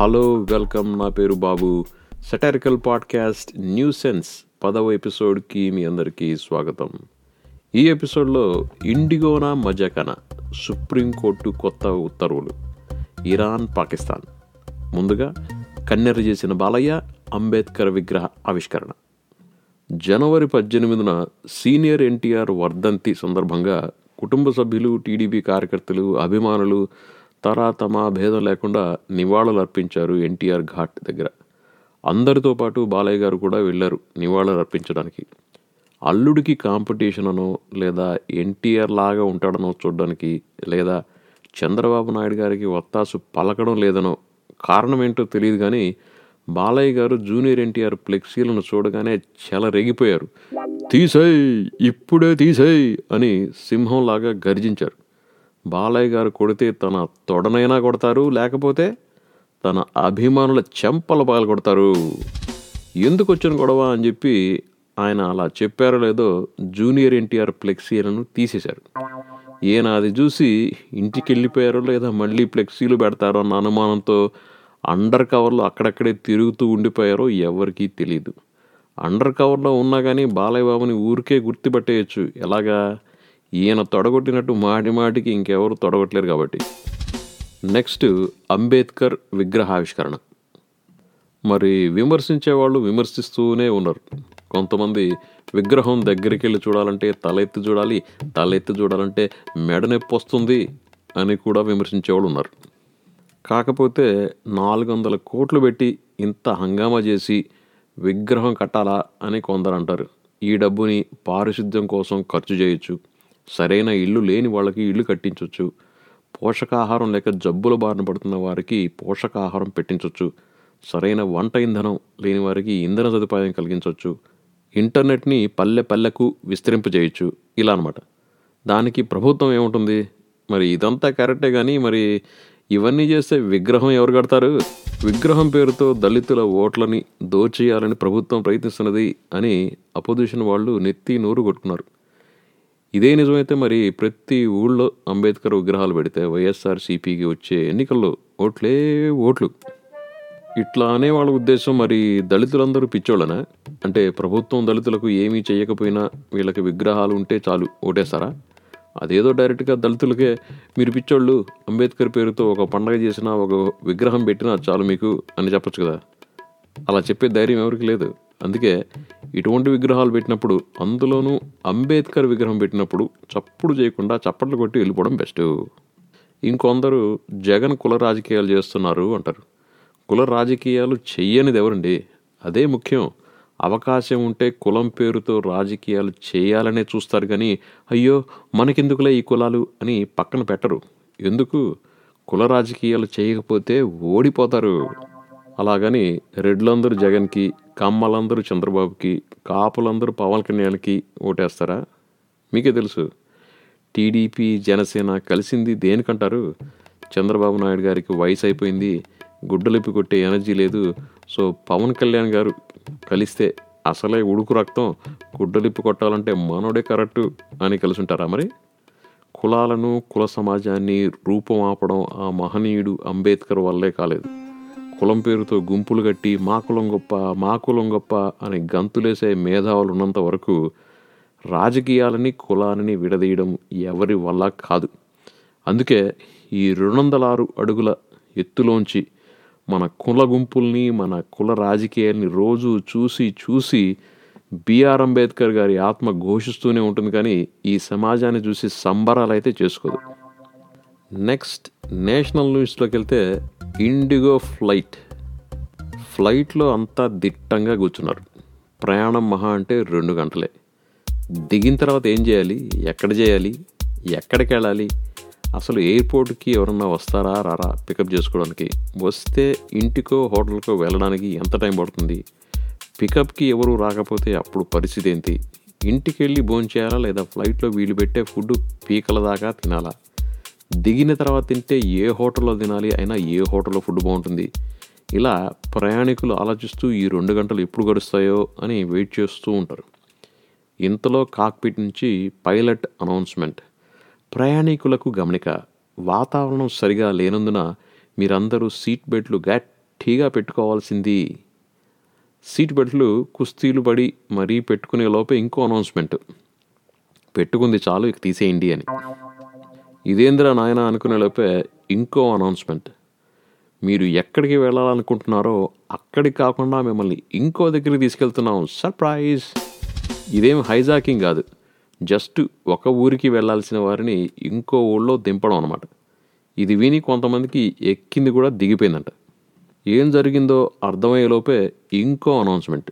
Hello welcome. నా పేరు Babu. Satirical podcast new sense పదవ ఎపిసోడ్కి మీ అందరికీ స్వాగతం. ఈ ఎపిసోడ్లో ఇండిగోనా మజాకనా సుప్రీంకోర్టు కొత్త ఉత్తర్వులు. ఇరాన్ పాకిస్తాన్. ముందుగా కన్నెర చేసిన బాలయ్య అంబేద్కర్ విగ్రహ ఆవిష్కరణ. జనవరి పద్దెనిమిదిన సీనియర్ ఎన్టీఆర్ వర్ధంతి సందర్భంగా కుటుంబ సభ్యులు టీడీపీ కార్యకర్తలు అభిమానులు తరాతమా భేదం లేకుండా నివాళులు అర్పించారు ఎన్టీఆర్ ఘాట్ దగ్గర. అందరితో పాటు బాలయ్య గారు కూడా వెళ్ళారు నివాళులు అర్పించడానికి అల్లుడికి కాంపిటీషన్ అనో లేదా ఎన్టీఆర్ లాగా ఉంటాడనో చూడడానికి లేదా చంద్రబాబు నాయుడు గారికి వత్తాసు పలకడం లేదనో కారణం ఏంటో తెలియదు కానీ బాలయ్య గారు జూనియర్ ఎన్టీఆర్ ఫ్లెక్సీలను చూడగానే చెలరేగిపోయారు. తీసేయ్ ఇప్పుడే తీసేయ్ అని సింహంలాగా గర్జించారు. బాలయ్య గారు కొడితే తన తొడనైనా కొడతారు లేకపోతే తన అభిమానుల చెంపల పాలు కొడతారు ఎందుకు వచ్చిన గొడవ అని చెప్పి ఆయన అలా చెప్పారో లేదో జూనియర్ ఎన్టీఆర్ ఫ్లెక్సీలను తీసేశారు. ఈయన అది చూసి ఇంటికి వెళ్ళిపోయారో లేదా మళ్ళీ ఫ్లెక్సీలు పెడతారో అన్న అనుమానంతో అండర్ కవర్లో అక్కడక్కడే తిరుగుతూ ఉండిపోయారో ఎవరికీ తెలియదు అండర్ కవర్లో ఉన్నా కానీ బాలయ్య బాబుని ఊరికే గుర్తుపట్టేయచ్చు. ఎలాగా? ఈయన తొడగొట్టినట్టు మాటి మాటికి ఇంకెవరు తొడగొట్టలేరు కాబట్టి. నెక్స్ట్ అంబేద్కర్ విగ్రహావిష్కరణ. మరి విమర్శించే వాళ్ళు విమర్శిస్తూనే ఉన్నారు. కొంతమంది విగ్రహం దగ్గరికి వెళ్ళి చూడాలంటే తల ఎత్తి చూడాలి తల ఎత్తి చూడాలంటే మెడ నొప్పి వస్తుంది అని కూడా విమర్శించేవాళ్ళు ఉన్నారు. కాకపోతే నాలుగు వందల కోట్లు పెట్టి ఇంత హంగామా చేసి విగ్రహం కట్టాలా అని కొందరు అంటారు. ఈ డబ్బుని పారిశుద్ధ్యం కోసం ఖర్చు చేయొచ్చు. సరైన ఇల్లు లేని వాళ్ళకి ఇల్లు కట్టించవచ్చు పోషకాహారం లేక జబ్బుల బారిన పడుతున్న వారికి పోషకాహారం పెట్టించవచ్చు సరైన వంట ఇంధనం లేని వారికి ఇంధన సదుపాయం కలిగించవచ్చు ఇంటర్నెట్ని పల్లె పల్లెకు విస్తరింపజేయచ్చు ఇలా అనమాట దానికి ప్రభుత్వం ఏముంటుంది? మరి ఇదంతా కరెక్టే కానీ మరి ఇవన్నీ చేస్తే విగ్రహం ఎవరు కడతారు? విగ్రహం పేరుతో దళితుల ఓట్లని దోచేయాలని ప్రభుత్వం ప్రయత్నిస్తున్నది అని అపోజిషన్ వాళ్ళు నెత్తి నోరు కొట్టుకున్నారు. ఇదే నిజమైతే మరి ప్రతి ఊళ్ళో అంబేద్కర్ విగ్రహాలు పెడితే వైఎస్ఆర్ సిపికి వచ్చే ఎన్నికల్లో ఓట్లే ఓట్లు. ఇట్లా అనే వాళ్ళ ఉద్దేశం మరి దళితులందరూ పిచ్చోళ్ళనా? అంటే ప్రభుత్వం దళితులకు ఏమీ చేయకపోయినా వీళ్ళకి విగ్రహాలు ఉంటే చాలు ఓటేస్తారా? అదేదో డైరెక్ట్గా దళితులకే మీరు పిచ్చోళ్ళు అంబేద్కర్ పేరుతో ఒక పండగ చేసినా ఒక విగ్రహం పెట్టినా చాలు మీకు అని చెప్పొచ్చు కదా. అలా చెప్పే ధైర్యం ఎవరికి లేదు. అందుకే ఇటువంటి విగ్రహాలు పెట్టినప్పుడు అందులోనూ అంబేద్కర్ విగ్రహం పెట్టినప్పుడు చప్పుడు చేయకుండా చప్పట్లు కొట్టి వెళ్ళిపోవడం బెస్ట్. ఇంకొందరు జగన్ కుల రాజకీయాలు చేస్తున్నారు అంటారు. కుల రాజకీయాలు చెయ్యనిది ఎవరండి? అదే ముఖ్యం. అవకాశం ఉంటే కులం పేరుతో రాజకీయాలు చేయాలనే చూస్తారు కానీ అయ్యో మనకెందుకులే ఈ కులాలు అని పక్కన పెట్టరు. ఎందుకు? కుల రాజకీయాలు చేయకపోతే ఓడిపోతారు. అలాగని రెడ్లందరూ జగన్కి కమ్మలందరూ చంద్రబాబుకి కాపులందరూ పవన్ కళ్యాణ్కి ఓటేస్తారా? మీకే తెలుసు. టీడీపీ జనసేన కలిసింది దేనికంటారు? చంద్రబాబు నాయుడు గారికి వయసు అయిపోయింది గుడ్డలిప్పి కొట్టే ఎనర్జీ లేదు. సో పవన్ కళ్యాణ్ గారు కలిస్తే అసలే ఉడుకు రక్తం గుడ్డలిప్పి కొట్టాలంటే మనోడే కరెక్టు అని కలిసి ఉంటారా మరి? కులాలను కుల సమాజాన్ని రూపం ఆపడం ఆ మహనీయుడు అంబేద్కర్ వల్లే కాలేదు. కులం పేరుతో గుంపులు కట్టి మా కులం గొప్ప మా కులం గొప్ప అని గంతులేసే మేధావులు ఉన్నంత వరకు రాజకీయాలని కులాలని విడదీయడం ఎవరి వల్ల కాదు. అందుకే ఈ రెండు వందల ఆరు అడుగుల ఎత్తులోంచి మన కుల గుంపుల్ని మన కుల రాజకీయాల్ని రోజు చూసి చూసి బిఆర్ అంబేద్కర్ గారి ఆత్మ ఘోషిస్తూనే ఉంటుంది కానీ ఈ సమాజాన్ని చూసి సంబరాలు అయితే చేసుకోదు. నెక్స్ట్ నేషనల్ న్యూస్లోకి వెళ్తే ఇండిగో ఫ్లైట్. ఫ్లైట్లో అంతా దిట్టంగా కూర్చున్నారు. ప్రయాణం మహా అంటే రెండు గంటలే. దిగిన తర్వాత ఏం చేయాలి? ఎక్కడ చేయాలి? ఎక్కడికి వెళ్ళాలి? అసలు ఎయిర్పోర్ట్కి ఎవరన్నా వస్తారా రారా? పికప్ చేసుకోవడానికి. వస్తే ఇంటికో హోటల్కో వెళ్ళడానికి ఎంత టైం పడుతుంది? పికప్కి ఎవరు రాకపోతే అప్పుడు పరిస్థితి ఏంటి? ఇంటికి వెళ్ళి భోంచేయాలా లేదా ఫ్లైట్లో వీలు పెట్టే ఫుడ్ పీకల దాకా తినాలా? దిగిన తర్వాత తింటే ఏ హోటల్లో తినాలి అయినా ఏ హోటల్లో ఫుడ్ బాగుంటుంది? ఇలా ప్రయాణికులు ఆలోచిస్తూ ఈ రెండు గంటలు ఎప్పుడు గడుస్తాయో అని వెయిట్ చేస్తూ ఉంటారు. ఇంతలో కాక్పిట్ నుంచి పైలట్ అనౌన్స్మెంట్. ప్రయాణికులకు గమనిక వాతావరణం సరిగా లేనందున మీరందరూ సీట్ బెల్ట్లు గట్టిగా పెట్టుకోవాల్సింది. సీట్ బెల్ట్లు కుస్తీలు పడి మరీ పెట్టుకునే లోపే ఇంకో అనౌన్స్మెంట్. పెట్టుకుంది చాలు ఇక తీసేయండి అని. ఇదేంద్రా నాయన అనుకునే లోపే ఇంకో అనౌన్స్మెంట్ మీరు ఎక్కడికి వెళ్ళాలనుకుంటున్నారో అక్కడికి కాకుండా మిమ్మల్ని ఇంకో దగ్గరికి తీసుకెళ్తున్నాం. సర్ప్రైజ్ ఇదేం హైజాకింగ్ కాదు. జస్ట్ ఒక ఊరికి వెళ్ళాల్సిన వారిని ఇంకో ఊళ్ళో దింపడం అనమాట ఇది విని కొంతమందికి ఎక్కింది కూడా దిగిపోయిందంట. ఏం జరిగిందో అర్థమయ్యేలోపే ఇంకో అనౌన్స్మెంట్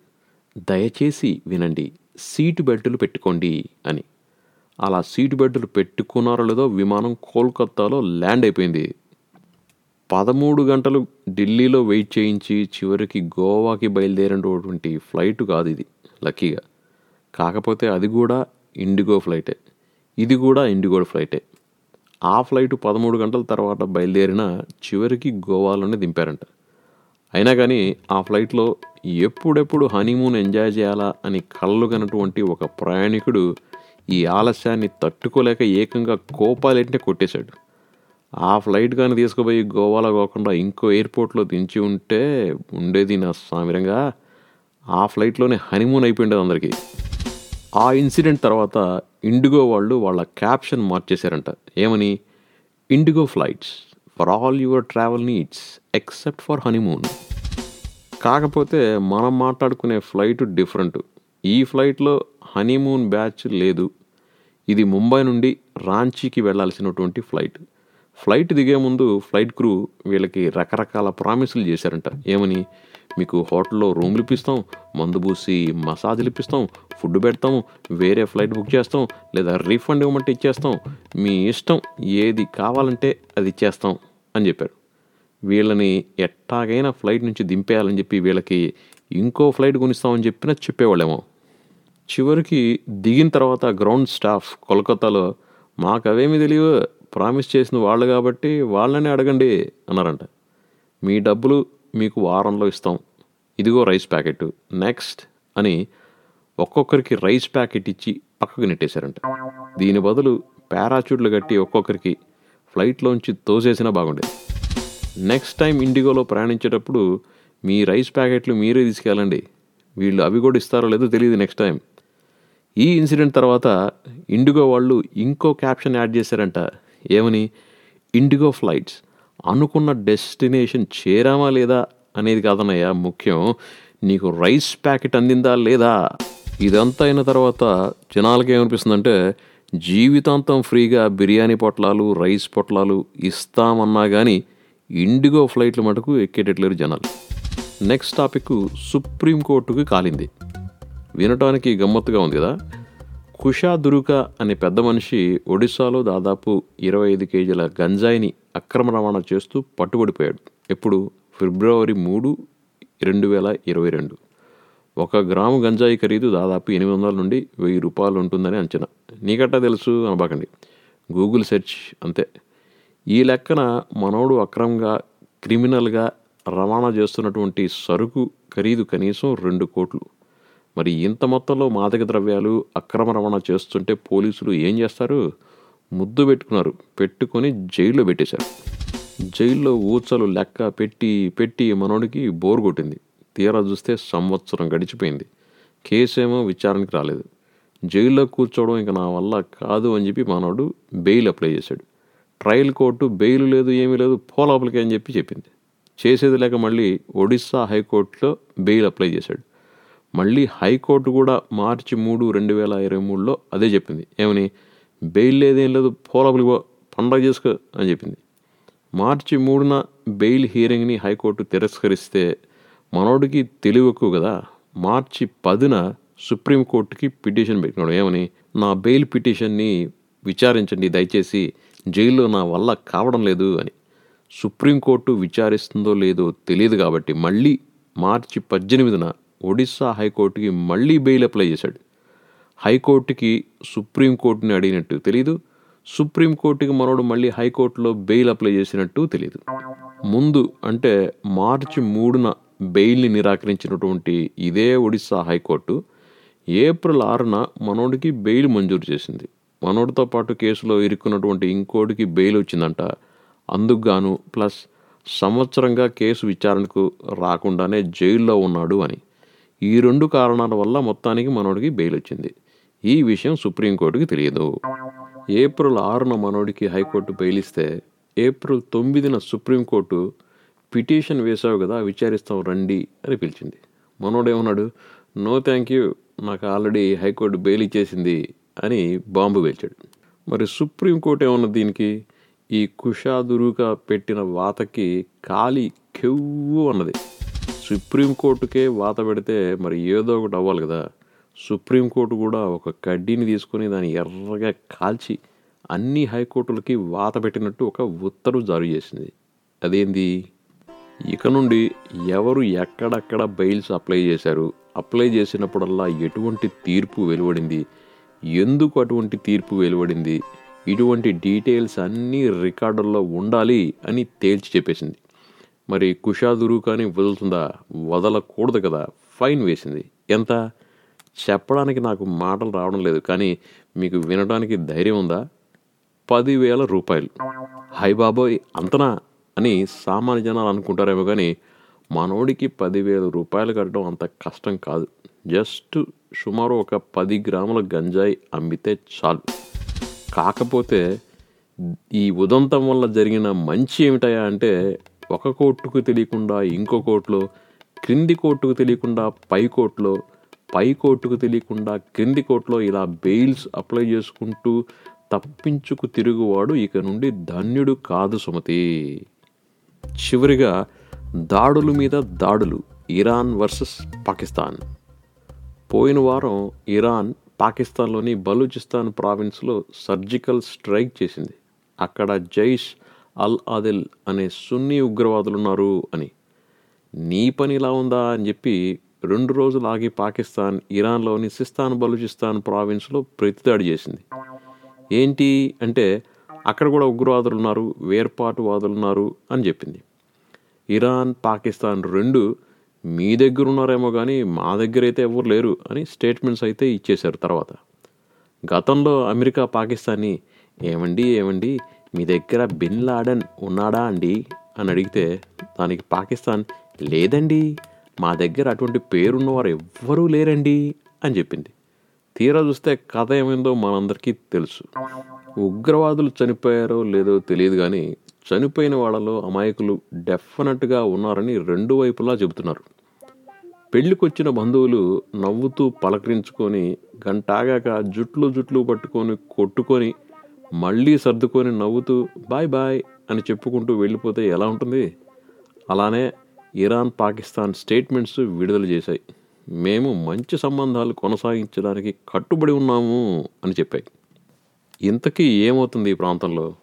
దయచేసి వినండి. సీటు బెల్టులు పెట్టుకోండి అని. అలా సీటు బెడ్లు పెట్టుకున్నారో లేదో విమానం కోల్కత్తాలో ల్యాండ్ అయిపోయింది. పదమూడు గంటలు ఢిల్లీలో వెయిట్ చేయించి చివరికి గోవాకి బయలుదేరినటువంటి ఫ్లైట్ కాదు ఇది లక్కీగా. కాకపోతే అది కూడా ఇండిగో ఫ్లైటే. ఇది కూడా ఇండిగో ఫ్లైటే. ఆ ఫ్లైట్ పదమూడు గంటల తర్వాత బయలుదేరిన చివరికి గోవాలోనే దింపారంట. అయినా కానీ ఆ ఫ్లైట్లో ఎప్పుడెప్పుడు హనీమూన్ ఎంజాయ్ చేయాలా అని కళ్ళు కనటువంటి ఒక ప్రయాణికుడు ఈ ఆలస్యాన్ని తట్టుకోలేక ఏకంగా కోపాలేంటే కొట్టేశాడు. ఆ ఫ్లైట్ కానీ తీసుకుపోయి గోవాలో కాకుండా ఇంకో ఎయిర్పోర్ట్లో దించి ఉంటే ఉండేది నా సామిరంగా. ఆ ఫ్లైట్లోనే హనీమూన్ అయిపోయిండేది అందరికీ. ఆ ఇన్సిడెంట్ తర్వాత ఇండిగో వాళ్ళు వాళ్ళ క్యాప్షన్ మార్చేశారంట. ఏమని? Indigo flights for all your travel needs except for honeymoon. కాకపోతే మనం మాట్లాడుకునే ఫ్లైట్ డిఫరెంట్. ఈ ఫ్లైట్లో హనీమూన్ బ్యాచ్ లేదు. ఇది ముంబై నుండి రాంచీకి వెళ్ళాల్సినటువంటి ఫ్లైట్. ఫ్లైట్ దిగే ముందు ఫ్లైట్ క్రూ వీళ్ళకి రకరకాల ప్రామిసులు చేశారంట. ఏమని? మీకు హోటల్లో రూమ్లు ఇప్పిస్తాం మందు పూసి మసాజ్లు ఇప్పిస్తాం ఫుడ్ పెడతాం వేరే ఫ్లైట్ బుక్ చేస్తాం లేదా రీఫండ్ ఇవ్వమంటే ఇచ్చేస్తాం. మీ ఇష్టం ఏది కావాలంటే అది ఇచ్చేస్తాం అని చెప్పారు. వీళ్ళని ఎట్టాగైనా ఫ్లైట్ నుంచి దింపేయాలని చెప్పి వీళ్ళకి ఇంకో ఫ్లైట్ కొనిస్తామని చెప్పినా చెప్పేవాళ్ళేమో. చివరికి దిగిన తర్వాత గ్రౌండ్ స్టాఫ్ కోల్కతాలో మాకు అవేమీ తెలియవు ప్రామిస్ చేసిన వాళ్ళు కాబట్టి వాళ్ళని అడగండి అన్నారంట. మీ డబ్బులు మీకు వారంలో ఇస్తాం. ఇదిగో రైస్ ప్యాకెట్ నెక్స్ట్ అని ఒక్కొక్కరికి రైస్ ప్యాకెట్ ఇచ్చి పక్కకు నెట్టేశారంట. దీని బదులు పారాచూట్లు కట్టి ఒక్కొక్కరికి ఫ్లైట్లోంచి తోసేసినా బాగుండేది. నెక్స్ట్ టైం ఇండిగోలో ప్రయాణించేటప్పుడు మీ రైస్ ప్యాకెట్లు మీరే తీసుకెళ్ళండి. వీళ్ళు అవి కూడా ఇస్తారో లేదో తెలియదు నెక్స్ట్ టైం. ఈ ఇన్సిడెంట్ తర్వాత ఇండిగో వాళ్ళు ఇంకో క్యాప్షన్ యాడ్ చేశారంట. ఏమని? Indigo flights. అనుకున్న డెస్టినేషన్ చేరామా లేదా అనేది కాదన్నయ్యా ముఖ్యం. నీకు రైస్ ప్యాకెట్ అందిందా లేదా? ఇదంతా అయిన తర్వాత జనాలకి ఏమనిపిస్తుందంటే జీవితాంతం ఫ్రీగా బిర్యానీ పొట్లాలు రైస్ పొట్లాలు ఇస్తామన్నా కానీ ఇండిగో ఫ్లైట్లు మటుకు ఎక్కేటట్లేరు జనాలు. నెక్స్ట్ టాపిక్ సుప్రీంకోర్టుకు కాలింది. వినటానికి గమ్మత్తుగా ఉంది కదా? కుషా దురుక అనే పెద్ద మనిషి ఒడిశాలో దాదాపు ఇరవై ఐదు కేజీల గంజాయిని అక్రమ రవాణా చేస్తూ పట్టుబడిపోయాడు. ఎప్పుడు? ఫిబ్రవరి మూడు రెండు వేల ఇరవై రెండు. ఒక గ్రాము గంజాయి ఖరీదు దాదాపు ఎనిమిది వందల నుండి వెయ్యి రూపాయలు ఉంటుందని అంచనా. నీకట్టా తెలుసు? అనబాకండి. గూగుల్ సెర్చ్ అంతే. ఈ లెక్కన మనోడు అక్రమంగా క్రిమినల్గా రవాణా చేస్తున్నటువంటి సరుకు ఖరీదు కనీసం రెండు కోట్లు. మరి ఇంత మొత్తంలో మాదక ద్రవ్యాలు అక్రమ రవాణా చేస్తుంటే పోలీసులు ఏం చేస్తారు? ముద్దు పెట్టుకున్నారు. పెట్టుకొని జైల్లో పెట్టేశారు. జైల్లో ఊచలు లెక్క పెట్టి పెట్టి మనోడికి బోర్ కొట్టింది. తీరా చూస్తే సంవత్సరం గడిచిపోయింది. కేసేమో విచారణకి రాలేదు. జైల్లో కూర్చోవడం ఇంకా నా వల్ల కాదు అని చెప్పి మనోడు బెయిల్ అప్లై చేశాడు. ట్రయల్ కోర్టు బెయిల్ లేదు ఏమీ లేదు పోలోపలికి అని చెప్పి చెప్పింది. చేసేది లేక మళ్ళీ ఒడిస్సా హైకోర్టులో బెయిల్ అప్లై చేశాడు. మళ్ళీ హైకోర్టు కూడా మార్చి మూడు రెండు వేల ఇరవై మూడులో అదే చెప్పింది. ఏమని? బెయిల్ లేదేం లేదు పోలోపలికి పో పండగ చేసుకో అని చెప్పింది. మార్చి మూడున బెయిల్ హియరింగ్ని హైకోర్టు తిరస్కరిస్తే మనోడికి తెలివి ఎక్కువ కదా. మార్చి పదిన సుప్రీంకోర్టుకి పిటిషన్ పెట్టినాడు ఏమని? నా బెయిల్ పిటిషన్ని విచారించండి దయచేసి జైల్లో నా వల్ల కావడం లేదు అని. సుప్రీంకోర్టు విచారిస్తుందో లేదో తెలియదు కాబట్టి మళ్ళీ మార్చి పద్దెనిమిదిన ఒడిస్సా హైకోర్టుకి మళ్ళీ బెయిల్ అప్లై చేశాడు. హైకోర్టుకి సుప్రీంకోర్టుని అడిగినట్టు తెలీదు. సుప్రీంకోర్టుకి మనోడు మళ్ళీ హైకోర్టులో బెయిల్ అప్లై చేసినట్టు తెలియదు ముందు అంటే మార్చి మూడున బెయిల్ని నిరాకరించినటువంటి ఇదే ఒడిస్సా హైకోర్టు ఏప్రిల్ ఆరున మనోడికి బెయిల్ మంజూరు చేసింది. మనోడితో పాటు కేసులో ఇరుక్కున్నటువంటి ఇంకోటికి బెయిల్ వచ్చిందంట. అందుకు గాను ప్లస్ సంవత్సరంగా కేసు విచారణకు రాకుండానే జైల్లో ఉన్నాడు అని. ఈ రెండు కారణాల వల్ల మొత్తానికి మనోడికి బెయిల్ వచ్చింది ఈ విషయం సుప్రీంకోర్టుకి తెలియదు. ఏప్రిల్ ఆరున మనోడికి హైకోర్టు బెయిల్ ఇస్తే ఏప్రిల్ తొమ్మిదిన సుప్రీంకోర్టు పిటిషన్ వేసావు కదా విచారిస్తాం రండి అని పిలిచింది. మనోడేమన్నాడు? నో థ్యాంక్ యూ నాకు ఆల్రెడీ హైకోర్టు బెయిల్ ఇచ్చేసింది అని బాంబు వేల్చాడు. మరి సుప్రీంకోర్టు ఏమన్నా దీనికి? ఈ కుషాదురుగా పెట్టిన వాతకి కాలి కెవ్వు అన్నది. సుప్రీంకోర్టుకే వాత పెడితే మరి ఏదో ఒకటి అవ్వాలి కదా. సుప్రీంకోర్టు కూడా ఒక కడ్డీని తీసుకొని దాన్ని ఎర్రగా కాల్చి అన్ని హైకోర్టులకి వాత పెట్టినట్టు ఒక ఉత్తర్వు జారీ చేసింది. అదేంది? ఇక నుండి ఎవరు ఎక్కడెక్కడ బెయిల్స్ అప్లై చేశారు? అప్లై చేసినప్పుడల్లా ఎటువంటి తీర్పు వెలువడింది? ఎందుకు అటువంటి తీర్పు వెలువడింది? ఇటువంటి డీటెయిల్స్ అన్నీ రికార్డుల్లో ఉండాలి అని తేల్చి చెప్పేసింది. మరి కుషాదురు కానీ వదులుతుందా? వదలకూడదు కదా. ఫైన్ వేసింది. ఎంత? చెప్పడానికి నాకు మాటలు రావడం లేదు కానీ మీకు వినడానికి ధైర్యం ఉందా? పదివేల రూపాయలు. హై బాబోయ్ అంతనా? అని సామాన్య జనాలు అనుకుంటారేమో కానీ మనోడికి పదివేల రూపాయలు కట్టడం అంత కష్టం కాదు. జస్ట్ సుమారు ఒక పది గ్రాముల గంజాయి అమ్మితే చాలు. కాకపోతే ఈ ఉదంతం వల్ల జరిగిన మంచి ఏమిటయా అంటే ఒక కోర్టుకు తెలియకుండా ఇంకో కోర్టులో క్రింది కోర్టుకు తెలియకుండా పై కోర్టులో పై కోర్టుకు తెలియకుండా క్రింది కోర్టులో ఇలా బెయిల్స్ అప్లై చేసుకుంటూ తప్పించుకు తిరుగువాడు ఇక నుండి ధన్యుడు కాదు సుమతి. చివరిగా దాడుల మీద దాడులు ఇరాన్ వర్సెస్ పాకిస్తాన్. పోయిన వారం ఇరాన్ పాకిస్తాన్లోని బలూచిస్తాన్ ప్రావిన్స్లో సర్జికల్ స్ట్రైక్ చేసింది. అక్కడ జైష్ అల్ ఆదిల్ అనే సున్నీ ఉగ్రవాదులు ఉన్నారు అని. నీ పని ఇలా ఉందా అని చెప్పి రెండు రోజులు ఆగి పాకిస్తాన్ ఇరాన్లోని సిస్తాన్ బలూచిస్తాన్ ప్రావిన్స్లో ప్రతిదాడి చేసింది. ఏంటి అంటే అక్కడ కూడా ఉగ్రవాదులు ఉన్నారు వేర్పాటువాదులు ఉన్నారు అని చెప్పింది. ఇరాన్ పాకిస్తాన్ రెండు మీ దగ్గర ఉన్నారేమో కానీ మా దగ్గర అయితే ఎవరు లేరు అని స్టేట్మెంట్స్ అయితే ఇచ్చేశారు తర్వాత. గతంలో అమెరికా పాకిస్తాన్ని ఏమండి ఏమండి మీ దగ్గర బిన్ లాడన్ ఉన్నాడా అండి? అని అడిగితే దానికి పాకిస్తాన్ లేదండి మా దగ్గర అటువంటి పేరున్నవారు ఎవ్వరూ లేరండి అని చెప్పింది. తీరా చూస్తే కథ ఏమైందో మనందరికీ తెలుసు. ఉగ్రవాదులు చనిపోయారో లేదో తెలియదు కానీ చనిపోయిన వాళ్ళలో అమాయకులు డెఫినెట్గా ఉన్నారని రెండు వైపులా చెబుతున్నారు. పెళ్ళికొచ్చిన బంధువులు నవ్వుతూ పలకరించుకొని గంటాగాక జుట్లు జుట్లు పట్టుకొని కొట్టుకొని మళ్ళీ సర్దుకొని నవ్వుతూ బాయ్ బాయ్ అని చెప్పుకుంటూ వెళ్ళిపోతే ఎలా ఉంటుంది? అలానే ఇరాన్ పాకిస్తాన్ స్టేట్మెంట్స్ విడుదల చేశాయి. మేము మంచి సంబంధాలు కొనసాగించడానికి కట్టుబడి ఉన్నాము అని చెప్పాయి. ఇంతకీ ఏమవుతుంది ఈ ప్రాంతంలో?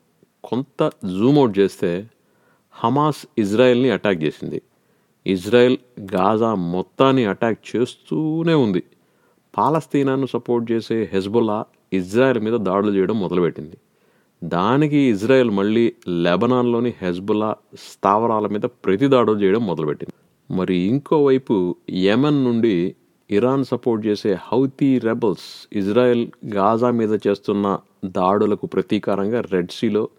కొంత జూమ్ అవుట్ చేస్తే హమాస్ ఇజ్రాయెల్ని అటాక్ చేసింది. ఇజ్రాయెల్ గాజా మొత్తాన్ని అటాక్ చేస్తూనే ఉంది. పాలస్తీనాను సపోర్ట్ చేసే హెజ్బుల్లా ఇజ్రాయెల్ మీద దాడులు చేయడం మొదలుపెట్టింది. దానికి ఇజ్రాయెల్ మళ్ళీ లెబనాన్లోని హెజ్బుల్లా స్థావరాల మీద ప్రతి దాడులు చేయడం మొదలుపెట్టింది. మరి ఇంకోవైపు యెమెన్ నుండి ఇరాన్ సపోర్ట్ చేసే హౌతీ రెబల్స్ ఇజ్రాయెల్ గాజా మీద చేస్తున్న దాడులకు ప్రతీకారంగా రెడ్ సీలో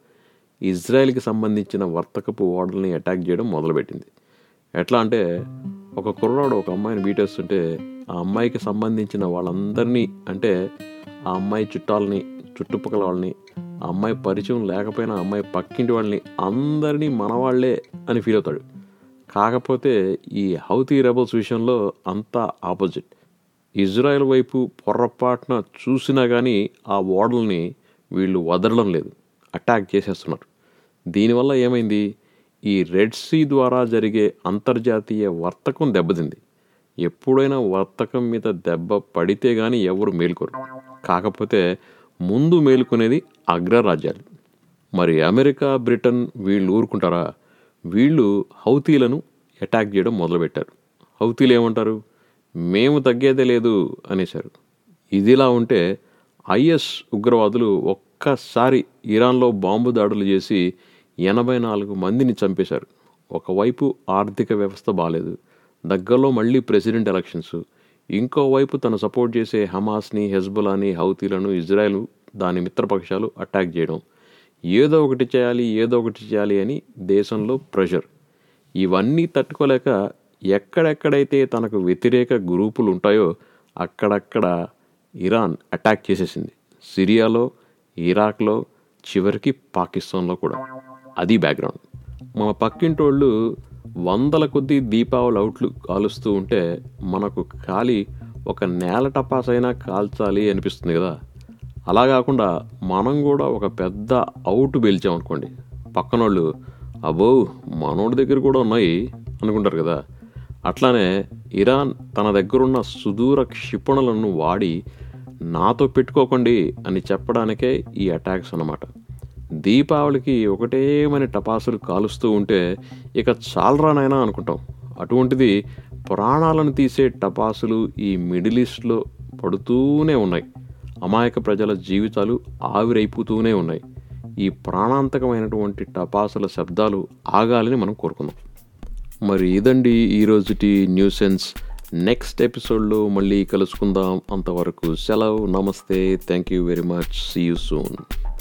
ఇజ్రాయెల్కి సంబంధించిన వర్తకపు ఓడల్ని అటాక్ చేయడం మొదలుపెట్టింది. ఎట్లా అంటే ఒక కుర్రాడు ఒక అమ్మాయిని బీటేస్తుంటే ఆ అమ్మాయికి సంబంధించిన వాళ్ళందరినీ అంటే ఆ అమ్మాయి చుట్టాలని చుట్టుపక్కల వాళ్ళని ఆ అమ్మాయి పరిచయం లేకపోయినా అమ్మాయి పక్కింటి వాళ్ళని అందరినీ మనవాళ్ళే అని ఫీల్ అవుతాడు. కాకపోతే ఈ హౌతీ రెబల్స్ విషయంలో అంతా ఆపోజిట్. ఇజ్రాయెల్ వైపు పొర్రపాటున చూసినా కానీ ఆ ఓడల్ని వీళ్ళు వదలడం లేదు. అటాక్ చేసేస్తున్నారు. దీనివల్ల ఏమైంది? ఈ రెడ్ సీ ద్వారా జరిగే అంతర్జాతీయ వర్తకం దెబ్బతింది. ఎప్పుడైనా వర్తకం మీద దెబ్బ పడితే కానీ ఎవరు మేల్కోరు. కాకపోతే ముందు మేలుకునేది అగ్రరాజ్యాలు. మరి అమెరికా బ్రిటన్ వీళ్ళు ఊరుకుంటారా? వీళ్ళు హౌతీలను అటాక్ చేయడం మొదలుపెట్టారు. హౌతీలు ఏమంటారు? మేము తగ్గేదే లేదు అనేశారు. ఇదిలా ఉంటే ఐఎస్ ఉగ్రవాదులు ఒక్కసారి ఇరాన్లో బాంబు దాడులు చేసి ఎనభై నాలుగు మందిని చంపేశారు. ఒకవైపు ఆర్థిక వ్యవస్థ బాగాలేదు దగ్గరలో మళ్ళీ ప్రెసిడెంట్ ఎలక్షన్స్. ఇంకోవైపు తను సపోర్ట్ చేసే హమాస్ని హెజ్బులాని హౌతీలను ఇజ్రాయెల్ దాని మిత్రపక్షాలు అటాక్ చేయడం. ఏదో ఒకటి చేయాలి ఏదో ఒకటి చేయాలి అని దేశంలో ప్రెషర్. ఇవన్నీ తట్టుకోలేక ఎక్కడెక్కడైతే తనకు వ్యతిరేక గ్రూపులు ఉంటాయో అక్కడక్కడ ఇరాన్ అటాక్ చేసేసింది. సిరియాలో ఇరాక్లో చివరికి పాకిస్తాన్లో కూడా. అది బ్యాక్గ్రౌండ్. మా పక్కింటోళ్ళు వందల కొద్దీ దీపావళి అవుట్లు కాలుస్తూ ఉంటే మనకు ఖాళీ ఒక నేల టపాసైనా కాల్చాలి అనిపిస్తుంది కదా. అలా కాకుండా మనం కూడా ఒక పెద్ద అవుట్ పేల్చామనుకోండి పక్కనోళ్ళు అబ్బో మనోడి దగ్గర కూడా ఉన్నాయి అనుకుంటారు కదా. అట్లానే ఇరాన్ తన దగ్గరున్న సుదూర క్షిపణులను వాడి నాతో పెట్టుకోకండి అని చెప్పడానికే ఈ అటాక్స్ అన్నమాట. దీపావళికి ఒకటేమని టపాసులు కాలుస్తూ ఉంటే ఇక చాలరానైనా అనుకుంటాం. అటువంటిది ప్రాణాలను తీసే టపాసులు ఈ మిడిల్ ఈస్ట్లో పడుతూనే ఉన్నాయి. అమాయక ప్రజల జీవితాలు ఆవిరైపోతూనే ఉన్నాయి. ఈ ప్రాణాంతకమైనటువంటి టపాసుల శబ్దాలు ఆగాలని మనం కోరుకుందాం. మరి ఇదండి ఈరోజుటి న్యూసెన్స్ నెక్స్ట్ ఎపిసోడ్లో మళ్ళీ కలుసుకుందాం. అంతవరకు సెలవు. నమస్తే. Thank you very much. See you soon.